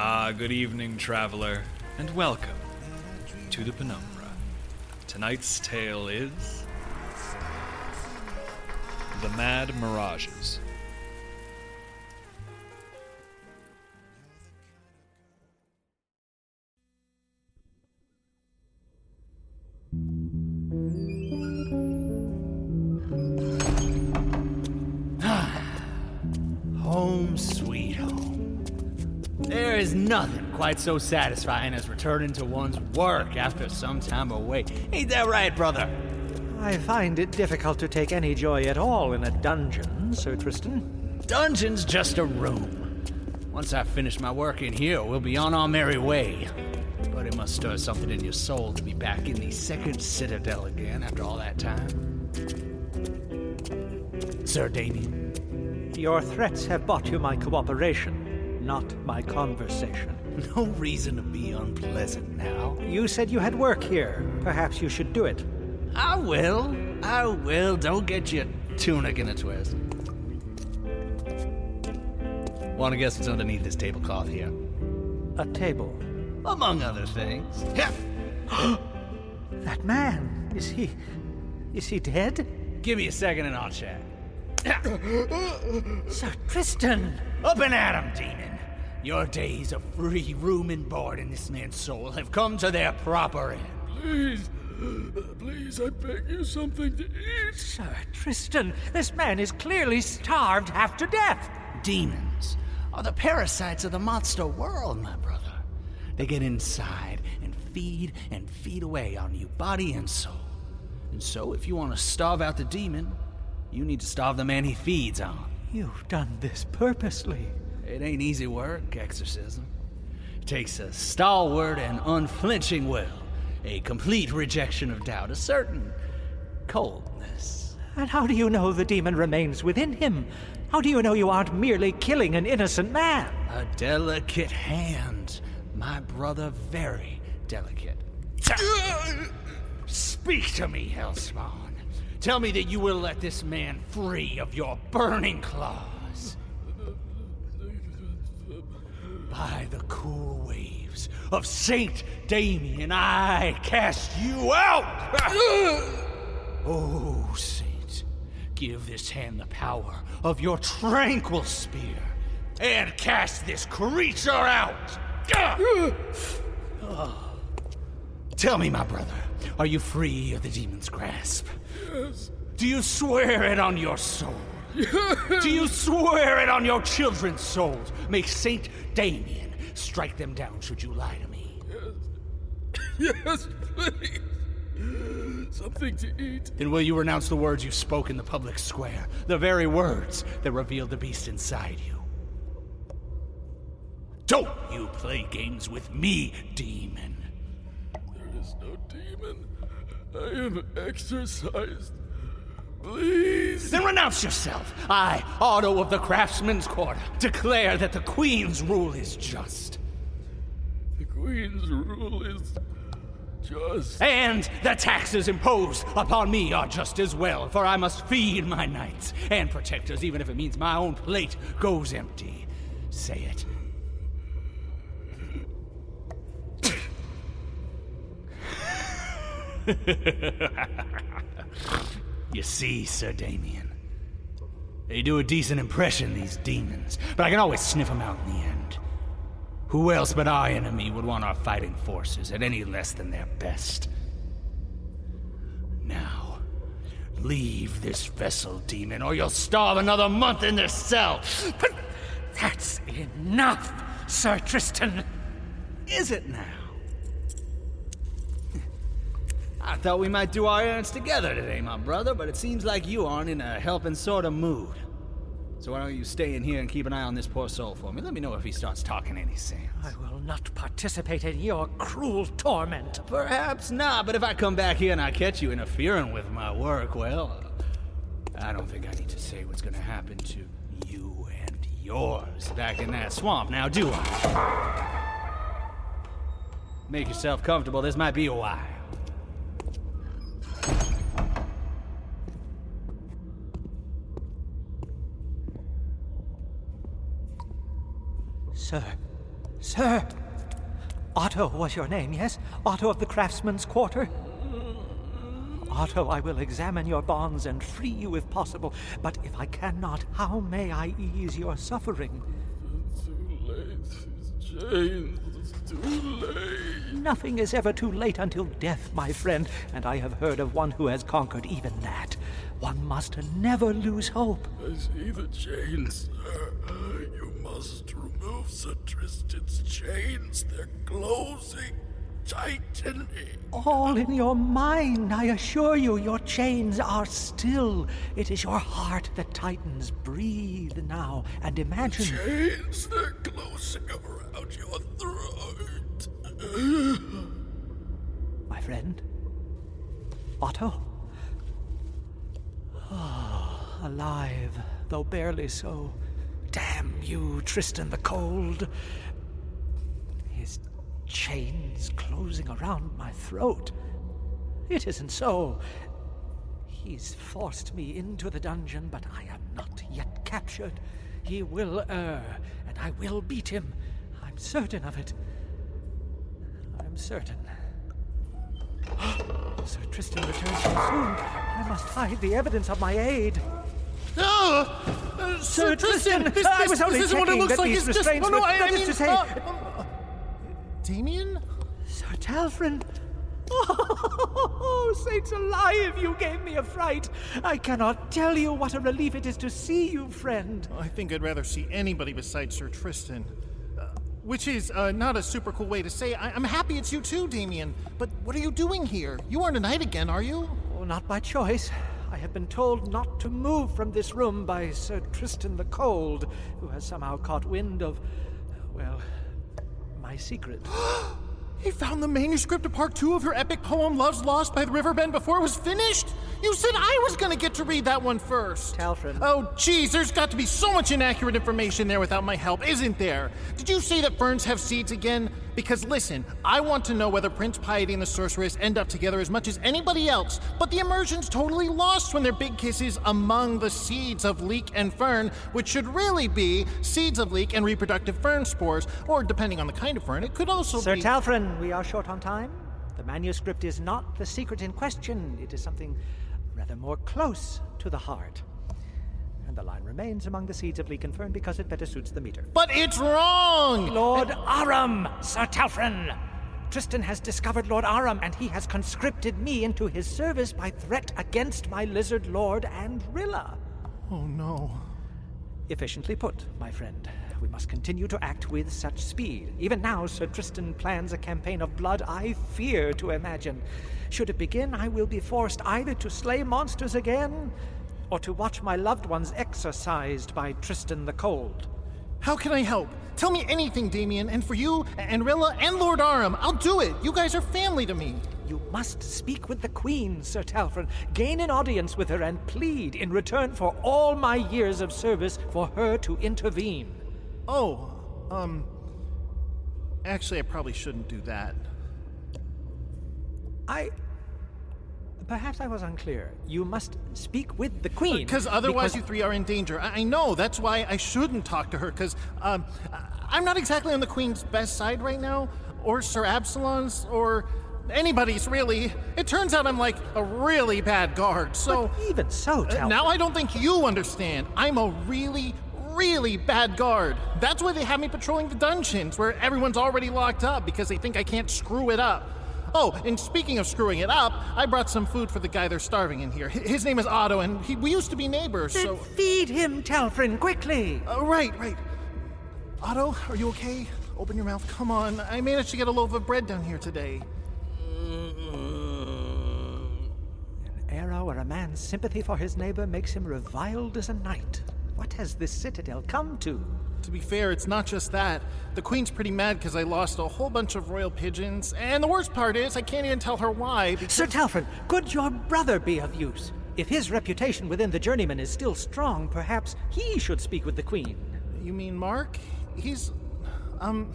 Ah, good evening, traveler, and welcome to the Penumbra. Tonight's tale is The Mad Mirages. Quite so satisfying as returning to one's work after some time away. Ain't that right, brother? I find it difficult to take any joy at all in a dungeon, Sir Tristan. Dungeon's just a room. Once I finish my work in here, we'll be on our merry way. But it must stir something in your soul to be back in the second citadel again after all that time. Sir Damien, Your threats have bought you my cooperation, not my conversation. no reason to be unpleasant now. You said you had work here. Perhaps you should do it. I will. I will. Don't get your tunic in a twist. Want to guess what's underneath this tablecloth here? A table. Among other things. Yeah. That man, is he. is he dead? Give me a second and I'll check. Sir Tristan! Up and at 'em, demon. Your days of free room and board in this man's soul have come to their proper end. Please, please, I beg you something to eat. Sir Tristan, this man is clearly starved half to death. Demons are the parasites of the monster world, my brother. They get inside and feed and feed away on you, body and soul. And so, if you want to starve out the demon, you need to starve the man he feeds on. You've done this purposely. It ain't easy work, exorcism. It takes a stalwart and unflinching will, a complete rejection of doubt, a certain coldness. And how do you know the demon remains within him? How do you know you aren't merely killing an innocent man? A delicate hand, my brother, very delicate. Speak to me, Hellspawn. Tell me that you will let this man free of your burning claws. By the cool waves of Saint Damien, I cast you out! oh, Saint, give this hand the power of your tranquil spear and cast this creature out! Ah. Tell me, my brother, are you free of the demon's grasp? Yes. Do you swear it on your soul? Do you swear it on your children's souls? May Saint Damien strike them down should you lie to me. Yes, please. Something to eat. Then will you renounce the words you spoke in the public square, the very words that revealed the beast inside you? Don't you play games with me, demon. There is no demon. I am exorcised. Please. Then renounce yourself. I, Otto of the Craftsman's Quarter, declare that the Queen's rule is just. The Queen's rule is just. And the taxes imposed upon me are just as well, for I must feed my knights and protectors, even if it means my own plate goes empty. Say it. you see, Sir Damien, they do a decent impression, these demons, but I can always sniff them out in the end. Who else but our enemy would want our fighting forces at any less than their best? Now, leave this vessel, demon, or you'll starve another month in this cell. But that's enough, Sir Tristan. Is it now? I thought we might do our errands together today, my brother, but it seems like you aren't in a helping sort of mood. So why don't you stay in here and keep an eye on this poor soul for me? Let me know if he starts talking any sense. I will not participate in your cruel torment. Perhaps not, but if I come back here and I catch you interfering with my work, well, I don't think I need to say what's gonna happen to you and yours back in that swamp, now do I? Make yourself comfortable, this might be a while. Sir, Sir! Otto was your name, yes? Otto of the Craftsman's Quarter? Otto, I will examine your bonds and free you if possible. But if I cannot, how may I ease your suffering? Too late. It's too late. Nothing is ever too late until death, my friend, and I have heard of one who has conquered even that. One must never lose hope. I see the chains, sir. Sir Tristan's chains. They're closing, tightening. All in your mind, I assure you, your chains are still. It is your heart that tightens. Breathe now and imagine. Chains, they're closing around your throat. My friend? Otto? Ah, alive, though barely so. Damn you, Tristan the Cold. His chains closing around my throat. It isn't so. He's forced me into the dungeon, but I am not yet captured. He will err, and I will beat him. I'm certain of it. I'm certain. Sir Tristan returns soon. I must hide the evidence of my aid. No! Uh, Sir Tristan, this, I was only this isn't what it checking looks that like. It's just. No, no, I, I mean. to say- uh, uh, Damien? Sir Talfrin. Oh, saints alive, you gave me a fright. I cannot tell you what a relief it is to see you, friend. I think I'd rather see anybody besides Sir Tristan. Uh, which is uh, not a super cool way to say I- I'm happy it's you too, Damien. But what are you doing here? You aren't a knight again, are you? Oh, not by choice. I have been told not to move from this room by Sir Tristan the Cold, who has somehow caught wind of, well, my secret. He found the manuscript of part two of your epic poem Love's Lost by the Riverbend before it was finished? You said I was gonna get to read that one first. Talfrin. Oh, geez, there's got to be so much inaccurate information there without my help, isn't there? Did you say that ferns have seeds again? Because listen, I want to know whether Prince Piety and the Sorceress end up together as much as anybody else, but the immersion's totally lost when their big kiss is among the seeds of leek and fern, which should really be seeds of leek and reproductive fern spores, or depending on the kind of fern, it could also Sir be. Talfrin, we are short on time. The manuscript is not the secret in question. It is something rather more close to the heart. And the line remains among the seeds of leek and fern because it better suits the meter. but it's wrong! Lord Arum, Sir Talfrin! Tristan has discovered Lord Arum, and he has conscripted me into his service by threat against my lizard lord and Rilla. Oh no. Efficiently put, my friend. We must continue to act with such speed. Even now, Sir Tristan plans a campaign of blood I fear to imagine. Should it begin, I will be forced either to slay monsters again, or to watch my loved ones exorcised by Tristan the Cold. How can I help? Tell me anything, Damien, and for you, and Rilla, and Lord Arum, I'll do it. You guys are family to me. You must speak with the Queen, Sir Talfrin, gain an audience with her, and plead in return for all my years of service for her to intervene. Oh, um. Actually, I probably shouldn't do that. I. Perhaps I was unclear. You must speak with the Queen. Because otherwise, because- you three are in danger. I, I know. That's why I shouldn't talk to her. Because um, I'm not exactly on the Queen's best side right now, or Sir Absalom's, or anybody's really. It turns out I'm like a really bad guard. So But even so, uh, now I don't think you understand. I'm a really, really bad guard. That's why they have me patrolling the dungeons where everyone's already locked up because they think I can't screw it up. Oh, and speaking of screwing it up, I brought some food for the guy they're starving in here. His name is Otto, and he, we used to be neighbors, Then so. feed him, Talfrin, quickly. Uh, right, right. Otto, are you okay? Open your mouth. Come on. I managed to get a loaf of bread down here today. An era or a man's sympathy for his neighbor makes him reviled as a knight. What has this citadel come to? To be fair, it's not just that. The queen's pretty mad because I lost a whole bunch of royal pigeons, and the worst part is I can't even tell her why. Because Sir Talfrin, could your brother be of use? If his reputation within the journeyman is still strong, perhaps he should speak with the Queen. you mean Mark? He's, um.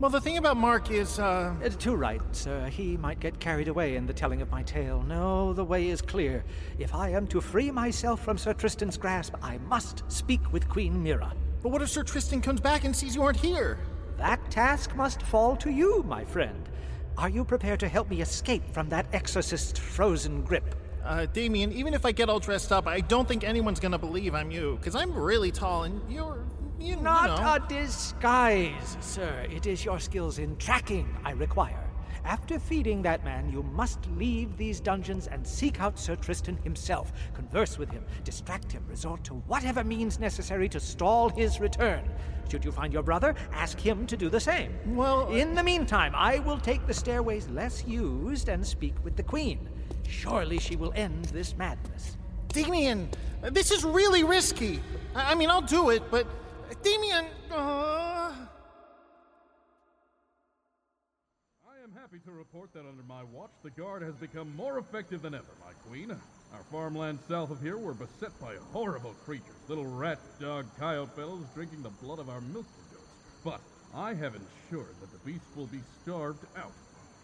Well, the thing about Mark is, uh, Uh, too right, sir. He might get carried away in the telling of my tale. No, the way is clear. If I am to free myself from Sir Tristan's grasp, I must speak with Queen Mira. but what if Sir Tristan comes back and sees you aren't here? That task must fall to you, my friend. Are you prepared to help me escape from that exorcist's frozen grip? Uh, Damien, even if I get all dressed up, I don't think anyone's gonna believe I'm you, because I'm really tall and you're. You, Not you know. a disguise, sir. It is your skills in tracking I require. After feeding that man, you must leave these dungeons and seek out Sir Tristan himself. Converse with him, distract him, resort to whatever means necessary to stall his return. Should you find your brother, ask him to do the same. Well, uh, in the meantime, I will take the stairways less used and speak with the Queen. Surely she will end this madness. Damien, this is really risky. I I mean, I'll do it, but. Damien. Uh... I am happy to report that under my watch, the Guard has become more effective than ever, my queen. Our farmlands south of here were beset by horrible creatures, little rat, dog, coyote fellows drinking the blood of our milking goats. But I have ensured that the beasts will be starved out.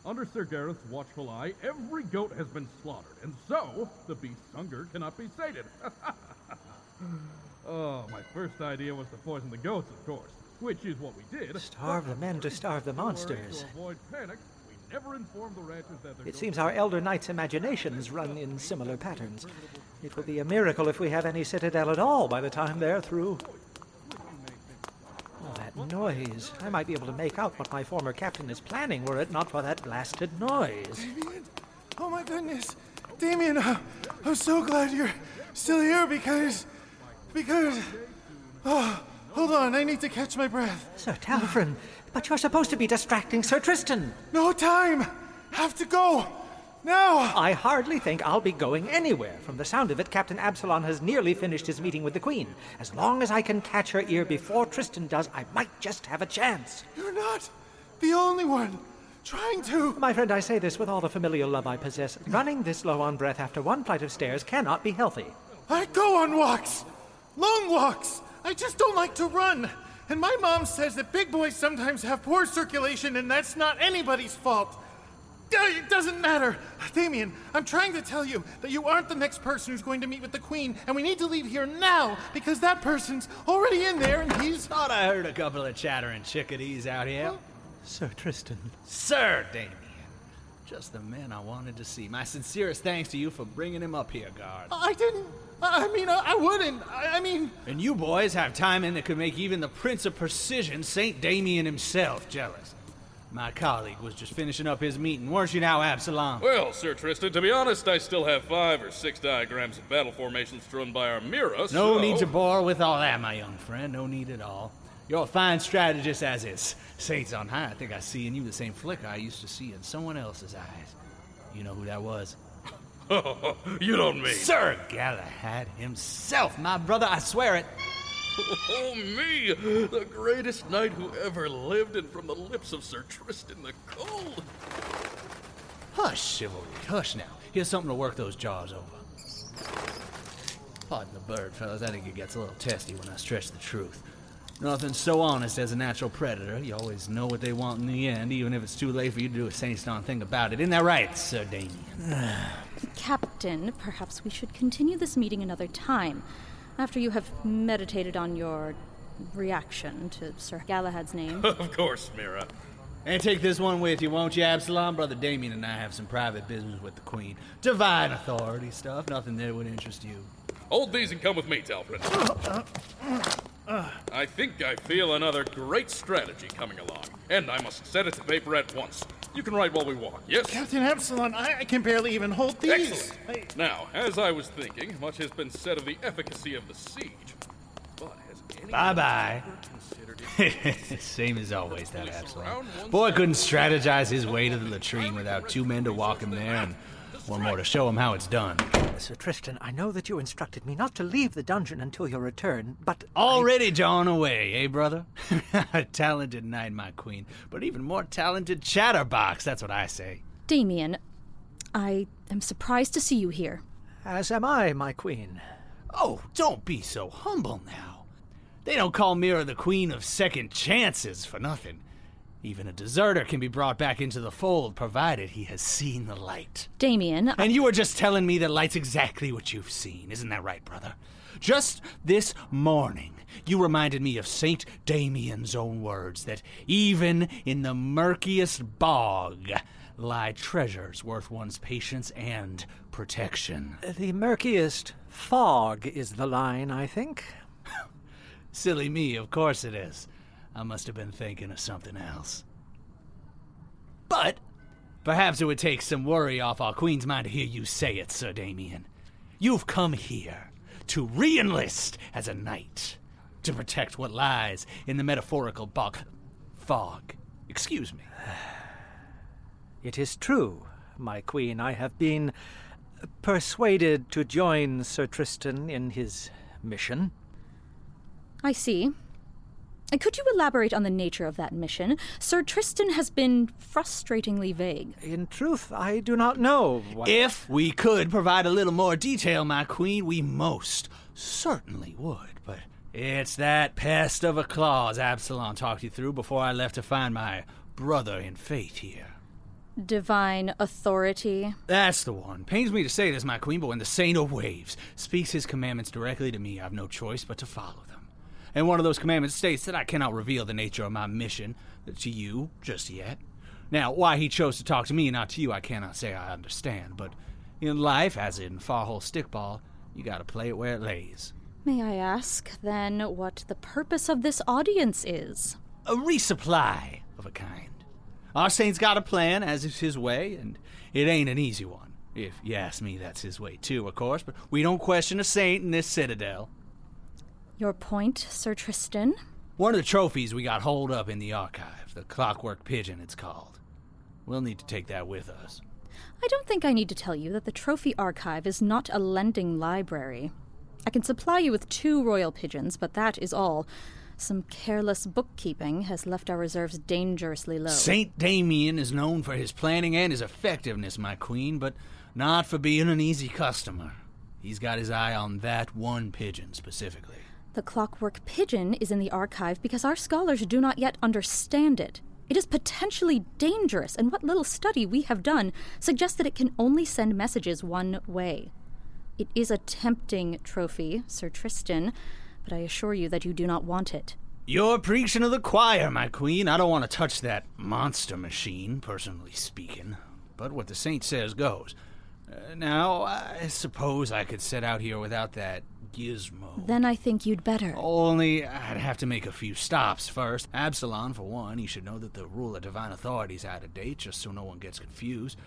Under Sir Gareth's watchful eye, every goat has been slaughtered, and so the beast's hunger cannot be sated. oh, my first idea was to poison the goats, of course, which is what we did. Starve the men to starve the monsters. To avoid panic, we never informed the ranchers that their It seems our elder knight's imaginations run in similar patterns. It will be a miracle if we have any citadel at all by the time they're through. Oh, that noise. I might be able to make out what my former captain is planning were it not for that blasted noise. Damien! Oh my goodness! Damien, I'm so glad you're still here because. Because. Oh, hold on, I need to catch my breath. Sir Talfrin, but you're supposed to be distracting Sir Tristan. No time! Have to go! Now! I hardly think I'll be going anywhere. From the sound of it, Captain Absalom has nearly finished his meeting with the Queen. As long as I can catch her ear before Tristan does, I might just have a chance. You're not the only one trying to. My friend, I say this with all the familial love I possess. Running this low on breath after one flight of stairs cannot be healthy. I go on walks! Long walks! I just don't like to run! And my mom says that big boys sometimes have poor circulation and that's not anybody's fault. Uh, It doesn't matter. Damien, I'm trying to tell you that you aren't the next person who's going to meet with the Queen, and we need to leave here now because that person's already in there and he's. Thought I heard a couple of chattering chickadees out here. Sir Tristan. Sir Damien. Just the man I wanted to see. My sincerest thanks to you for bringing him up here, guard. I didn't. I mean, I I wouldn't. I I mean. And you boys have timing that could make even the Prince of Precision, St. Damien himself, jealous. My colleague was just finishing up his meeting, weren't you now, Absalom? Well, Sir Tristan, to be honest, I still have five or six diagrams of battle formations strewn by our Mira, No so... need to bore with all that, my young friend. No need at all. You're a fine strategist as is. Saints on high, I think I see in you the same flicker I used to see in someone else's eyes. You know who that was? you don't mean... Sir Galahad himself, my brother, I swear it. Oh, me! The greatest knight who ever lived, and from the lips of Sir Tristan the Cold. Hush, chivalry, hush now. Here's something to work those jaws over. Pardon the bird, fellas. I think it gets a little testy when I stretch the truth. Nothing so honest as a natural predator. You always know what they want in the end, even if it's too late for you to do a saint's darn thing about it. Isn't that right, Sir Damien? Captain, perhaps we should continue this meeting another time, after you have meditated on your reaction to Sir Galahad's name. of course, Mira. And take this one with you, won't you, Absalom? Brother Damien and I have some private business with the Queen. Divine authority stuff. Nothing there would interest you. Hold these and come with me, Talfred. I think I feel another great strategy coming along, and I must set it to paper at once. You can write while we walk, yes? Captain Absalom, I, I can barely even hold these. Excellent. Now, as I was thinking, much has been said of the efficacy of the siege. But has anyone Bye-bye. ever considered it Same as always, that Surround Absalom. Boy couldn't of the town. strategize his way to the latrine without two men to walk him there and one more to show him how it's done. Sir Tristan, I know that you instructed me not to leave the dungeon until your return, but. I- Already drawn away, eh, brother? A talented knight, my queen, but even more talented chatterbox, that's what I say. Damien, I am surprised to see you here. As am I, my queen. Oh, don't be so humble now. They don't call Mira the queen of second chances for nothing. Even a deserter can be brought back into the fold provided he has seen the light. Damien, I- And you were just telling me that light's exactly what you've seen. Isn't that right, brother? Just this morning, You reminded me of Saint Damien's own words that even in the murkiest bog lie treasures worth one's patience and protection. The murkiest fog is the line, I think. Silly me, of course it is. I must have been thinking of something else. But perhaps it would take some worry off our queen's mind to hear you say it, Sir Damien. You've come here to re enlist as a knight, to protect what lies in the metaphorical bog. fog. Excuse me. It is true, my queen. I have been persuaded to join Sir Tristan in his mission. I see. And could you elaborate on the nature of that mission? Sir Tristan has been frustratingly vague. In truth, I do not know. What... If we could provide a little more detail, my queen, we most certainly would. But it's that pest of a clause Absalom talked you through before I left to find my brother in faith here. Divine authority. That's the one. Pains me to say this, my queen, but when the Saint of Waves speaks his commandments directly to me, I've no choice but to follow them. And one of those commandments states that I cannot reveal the nature of my mission to you just yet. Now, why he chose to talk to me and not to you, I cannot say I understand, but in life, as in Farhole Stickball, you gotta play it where it lays. May I ask, then, what the purpose of this audience is? A resupply of a kind. Our saint's got a plan, as is his way, and it ain't an easy one. If you ask me, that's his way too, of course, but we don't question a saint in this citadel. Your point, Sir Tristan? One of the trophies we got holed up in the archive, the clockwork pigeon it's called. We'll need to take that with us. I don't think I need to tell you that the trophy archive is not a lending library. I can supply you with two royal pigeons, but that is all. Some careless bookkeeping has left our reserves dangerously low. Saint Damien is known for his planning and his effectiveness, my queen, but not for being an easy customer. He's got his eye on that one pigeon specifically. The clockwork pigeon is in the archive because our scholars do not yet understand it. It is potentially dangerous, and what little study we have done suggests that it can only send messages one way. It is a tempting trophy, Sir Tristan, but I assure you that you do not want it. You're preaching to the choir, my queen. I don't want to touch that monster machine, personally speaking. But what the saint says goes. Uh, now, I suppose I could set out here without that gizmo. Then I think you'd better. Only I'd have to make a few stops first. Absalom, for one, he should know that the rule of divine authority is out of date, just so no one gets confused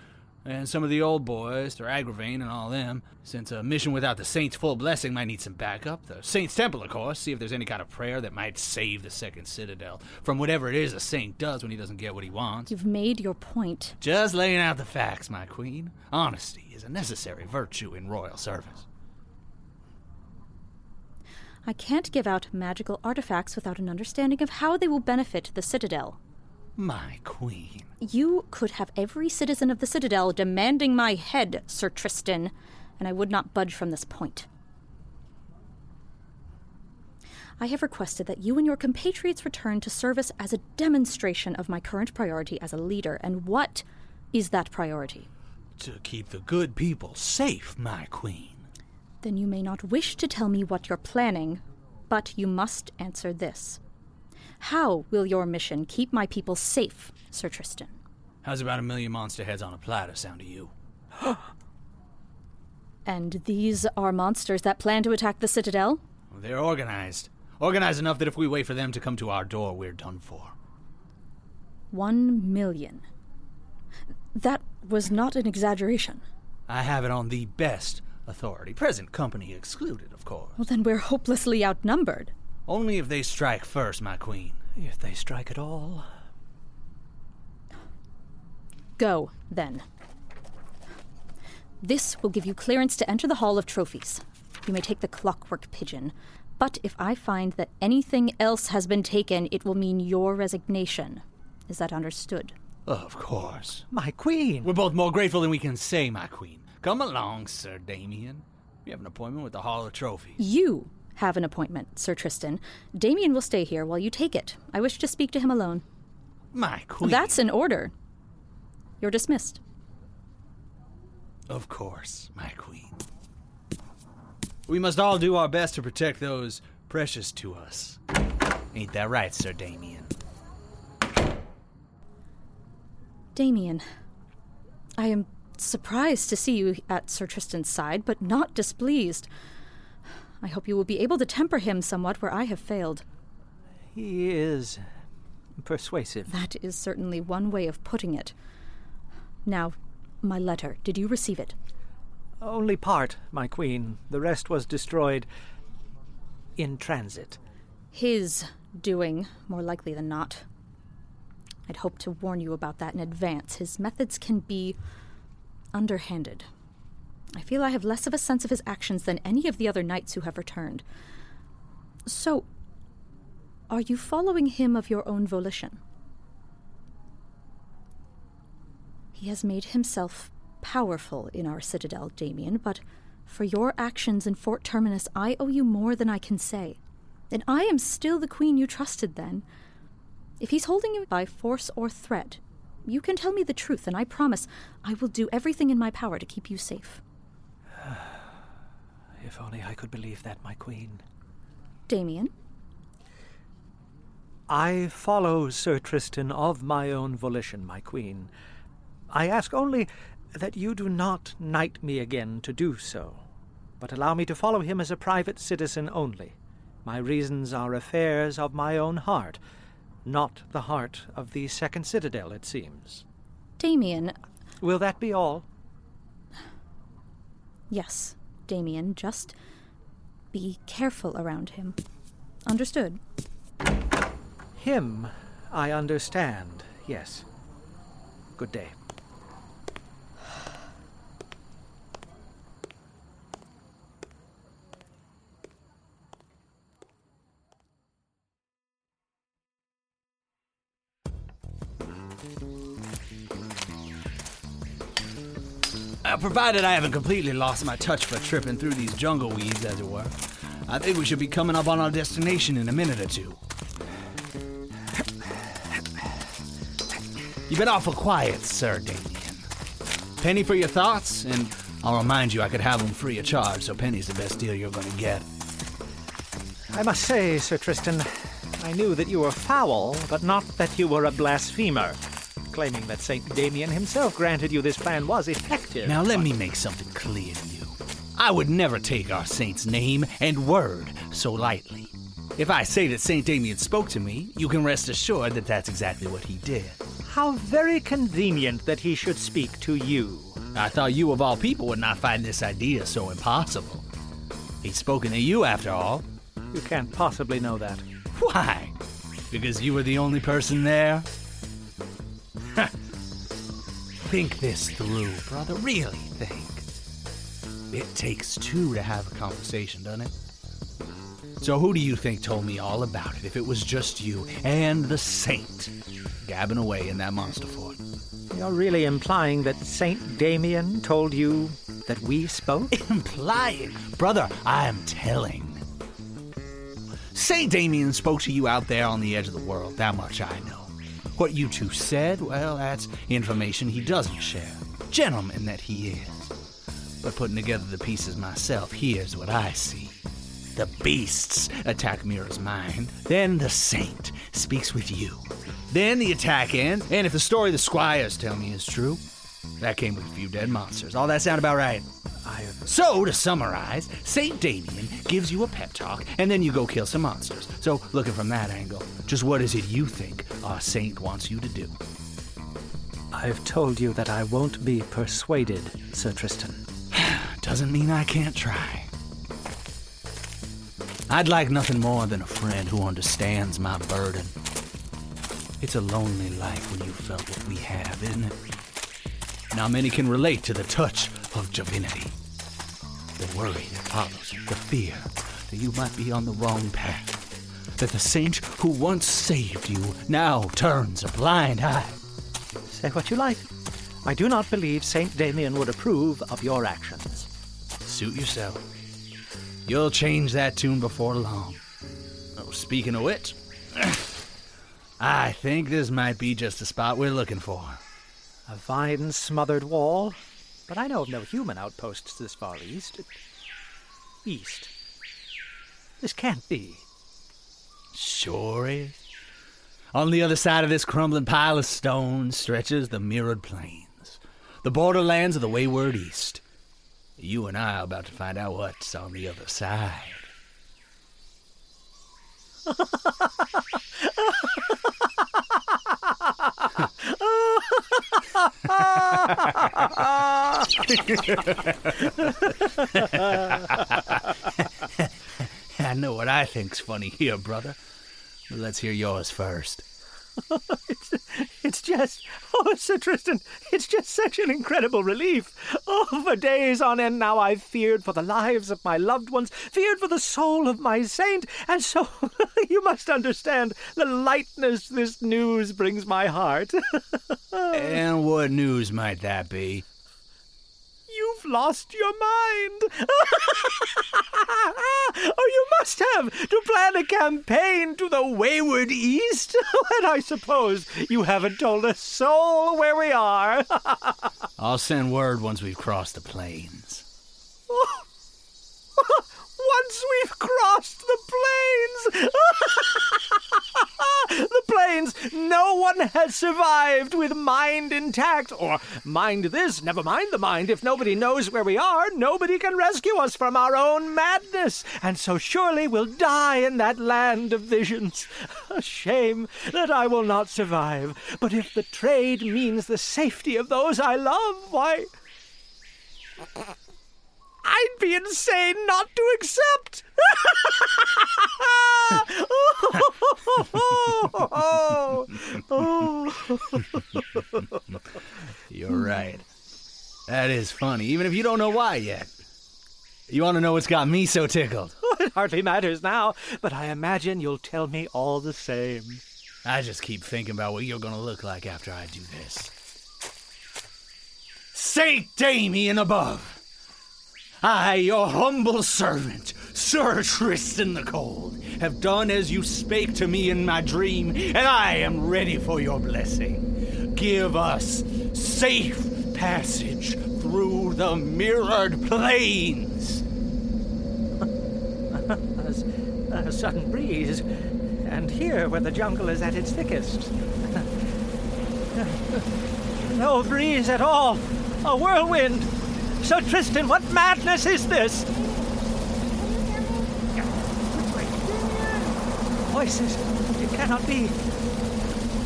and some of the old boys, they're Agravain and all them, since a mission without the Saint's full blessing might need some backup. The Saint's Temple, of course, see if there's any kind of prayer that might save the Second Citadel from whatever it is a Saint does when he doesn't get what he wants. You've made your point. Just laying out the facts, my queen. Honesty is a necessary virtue in royal service. I can't give out magical artifacts without an understanding of how they will benefit the Citadel. My queen. You could have every citizen of the Citadel demanding my head, Sir Tristan, and I would not budge from this point. I have requested that you and your compatriots return to service as a demonstration of my current priority as a leader. And what is that priority? To keep the good people safe, my queen. Then you may not wish to tell me what you're planning, but you must answer this. How will your mission keep my people safe, Sir Tristan? How's about a million monster heads on a platter sound to you? and these are monsters that plan to attack the Citadel? They're organized. Organized enough that if we wait for them to come to our door, we're done for. One million. That was not an exaggeration. I have it on the best authority. Present company excluded, of course. Well, then we're hopelessly outnumbered. Only if they strike first, my queen. If they strike at all. Go, then. This will give you clearance to enter the Hall of Trophies. You may take the clockwork pigeon. But if I find that anything else has been taken, it will mean your resignation. Is that understood? Of course. My queen! We're both more grateful than we can say, my queen. Come along, Sir Damien. We have an appointment with the Hall of Trophies. You have an appointment, Sir Tristan. Damien will stay here while you take it. I wish to speak to him alone. My queen. That's an order. You're dismissed. Of course, my queen. We must all do our best to protect those precious to us. Ain't that right, Sir Damien? Damien, I am surprised to see you at Sir Tristan's side, but not displeased. I hope you will be able to temper him somewhat where I have failed. He is persuasive. That is certainly one way of putting it. Now, my letter, did you receive it? Only part, my queen. The rest was destroyed in transit. His doing, more likely than not. I'd hoped to warn you about that in advance. His methods can be underhanded. I feel I have less of a sense of his actions than any of the other knights who have returned. So, are you following him of your own volition? He has made himself powerful in our citadel, Damien, but for your actions in Fort Terminus, I owe you more than I can say. And I am still the queen you trusted then. If he's holding you by force or threat, you can tell me the truth, and I promise I will do everything in my power to keep you safe. If only I could believe that, my queen. Damien? I follow Sir Tristan of my own volition, my queen. I ask only that you do not knight me again to do so, but allow me to follow him as a private citizen only. My reasons are affairs of my own heart, not the heart of the Second Citadel, it seems. Damien. Will that be all? Yes, Damien. Just be careful around him. Understood? Him, I understand, yes. Good day. Uh, provided I haven't completely lost my touch for tripping through these jungle weeds, as it were. I think we should be coming up on our destination in a minute or two. You've been awful quiet, Sir Damien. Penny for your thoughts, and I'll remind you I could have them free of charge, so Penny's the best deal you're gonna get. I must say, Sir Tristan, I knew that you were foul, but not that you were a blasphemer. Claiming that St. Damien himself granted you this plan was effective. Now let me make something clear to you. I would never take our saint's name and word so lightly. If I say that St. Damien spoke to me, you can rest assured that that's exactly what he did. How very convenient that he should speak to you. I thought you, of all people, would not find this idea so impossible. He's spoken to you, after all. You can't possibly know that. Why? Because you were the only person there? Think this through, brother. Really think. It takes two to have a conversation, doesn't it? So who do you think told me all about it if it was just you and the saint gabbing away in that monster fort? You're really implying that Saint Damien told you that we spoke? Implying? Brother, I am telling. Saint Damien spoke to you out there on the edge of the world, that much I know. What you two said, well, that's information he doesn't share. Gentleman that he is. But putting together the pieces myself, here's what I see. The beasts attack Mira's mind. Then the saint speaks with you. Then the attack ends, and if the story the squires tell me is true, that came with a few dead monsters. All that sound about right? So, to summarize, St. Damien gives you a pep talk, and then you go kill some monsters. So, looking from that angle, just what is it you think our saint wants you to do? I've told you that I won't be persuaded, Sir Tristan. Doesn't mean I can't try. I'd like nothing more than a friend who understands my burden. It's a lonely life when you've felt what we have, isn't it? Now many can relate to the touch of divinity. The worry that follows, the fear that you might be on the wrong path, that the saint who once saved you now turns a blind eye. Say what you like. I do not believe Saint Damien would approve of your actions. Suit yourself. You'll change that tune before long. Oh, speaking of which, I think this might be just the spot we're looking for. A vine smothered wall? But I know of no human outposts this far east. East. This can't be. Sure is. On the other side of this crumbling pile of stone stretches the mirrored plains, the borderlands of the wayward east. You and I are about to find out what's on the other side. I know what I think's funny here, brother. But let's hear yours first. it's, it's just, oh, Sir Tristan, it's just such an incredible relief. Oh, for days on end now I've feared for the lives of my loved ones, feared for the soul of my saint, and so you must understand the lightness this news brings my heart. and what news might that be? You've lost your mind. oh, you must have a campaign to the wayward east. and I suppose you haven't told a soul where we are. I'll send word once we've crossed the plains. Once we've crossed the plains! The plains! No one has survived with mind intact. Or, mind this, never mind the mind. If nobody knows where we are, nobody can rescue us from our own madness. And so surely we'll die in that land of visions. A shame that I will not survive. But if the trade means the safety of those I love, why. I'd be insane not to accept. You're right. That is funny, even if you don't know why yet. You want to know what's got me so tickled? it hardly matters now, but I imagine you'll tell me all the same. I just keep thinking about what you're going to look like after I do this. Saint Damien above! I, your humble servant, Sir Tristan the Cold, have done as you spake to me in my dream, and I am ready for your blessing. Give us safe passage through the mirrored plains. a, sudden breeze, and here where the jungle is at its thickest. no breeze at all, a whirlwind. Sir Tristan, what madness is this? Voices. It cannot be.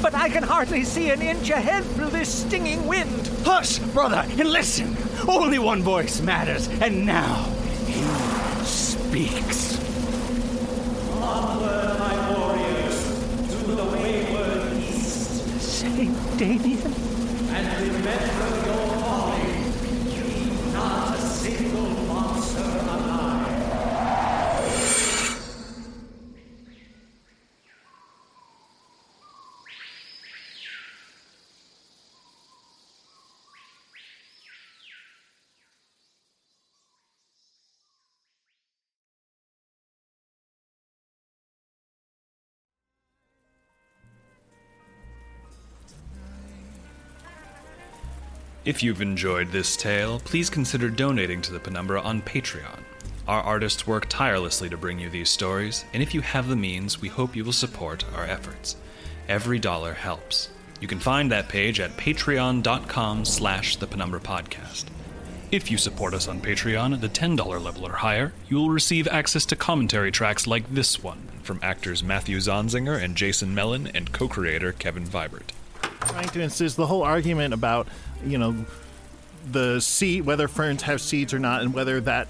But I can hardly see an inch ahead through this stinging wind. Hush, brother, and listen. Only one voice matters, and now he speaks. Onward, my warriors, to the wayward east. Saint Damien. And remember your not a single monster If you've enjoyed this tale, please consider donating to the Penumbra on Patreon. Our artists work tirelessly to bring you these stories, and if you have the means, we hope you will support our efforts. Every dollar helps. You can find that page at patreon.com slash the Penumbra Podcast. If you support us on Patreon at the $10 level or higher, you will receive access to commentary tracks like this one from actors Matthew Zonzinger and Jason Mellon and co-creator Kevin Vibert. Trying to insist the whole argument about you know the seed whether ferns have seeds or not and whether that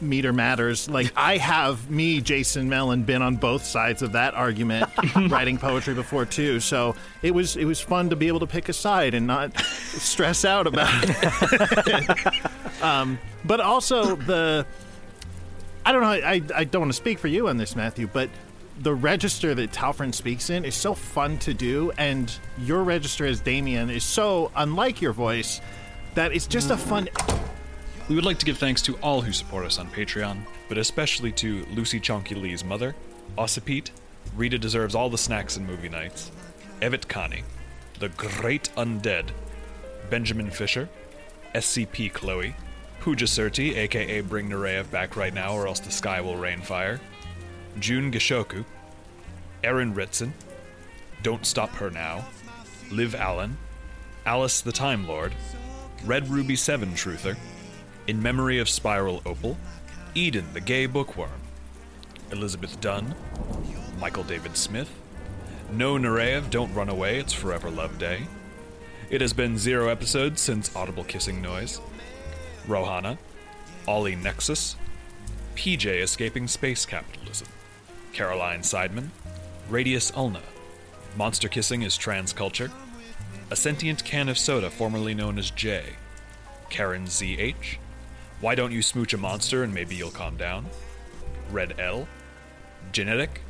meter matters. Like i have me jason mellon been on both sides of that argument writing poetry before too. So it was it was fun to be able to pick a side and not stress out about it. Um, but also the i don't know I, I don't want to speak for you on this matthew but the register that Talfrin speaks in is so fun to do, and your register as Damien is so unlike your voice that it's just a fun. We would like to give thanks to all who support us on Patreon, but especially to Lucy Chonky Lee's mother, Ossipete, Rita deserves all the snacks and movie nights, Evet Connie, The Great Undead, Benjamin Fisher, SCP Chloe, Pooja aka Bring Nereyev back right now or else the sky will rain fire, June Gishoku, Erin Ritson, Don't Stop Her Now, Liv Allen, Alice the Time Lord, Red Ruby 7 Truther, In Memory of Spiral Opal, Eden the Gay Bookworm, Elizabeth Dunn, Michael David Smith, No Nareyev, Don't Run Away, It's Forever Love Day. It has been zero episodes since Audible Kissing Noise. Rohana, Ollie Nexus, PJ Escaping Space Capitalism, Caroline Seidman, Radius Ulna, Monster Kissing is Trans Culture, A Sentient Can of Soda formerly known as J, Karen ZH, Why Don't You Smooch a Monster and Maybe You'll Calm Down, Red L, Genetic,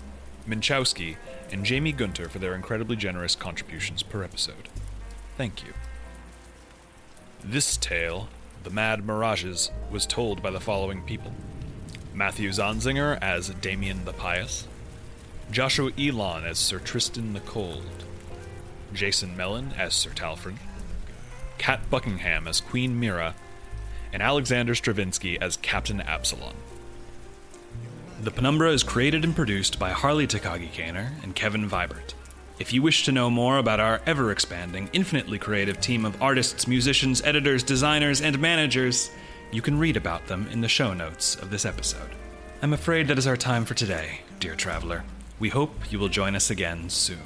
Minchowski, and Jamie Gunter for their incredibly generous contributions per episode. Thank you. This tale, The Mad Mirages, was told by the following people Matthew Zonzinger as Damien the Pious, Joshua Ilon as Sir Tristan the Cold, Jason Mellon as Sir Talfrin, Kat Buckingham as Queen Mira, and Alexander Stravinsky as Captain Absalom. The Penumbra is created and produced by Harley Takagi Kaner and Kevin Vibert. If you wish to know more about our ever expanding, infinitely creative team of artists, musicians, editors, designers, and managers, you can read about them in the show notes of this episode. I'm afraid that is our time for today, dear traveler. We hope you will join us again soon.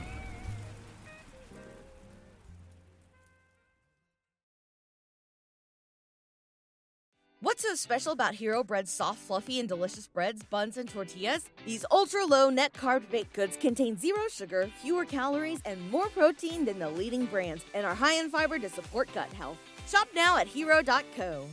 What's so special about Hero Bread's soft, fluffy, and delicious breads, buns, and tortillas? These ultra low net carb baked goods contain zero sugar, fewer calories, and more protein than the leading brands, and are high in fiber to support gut health. Shop now at hero.co.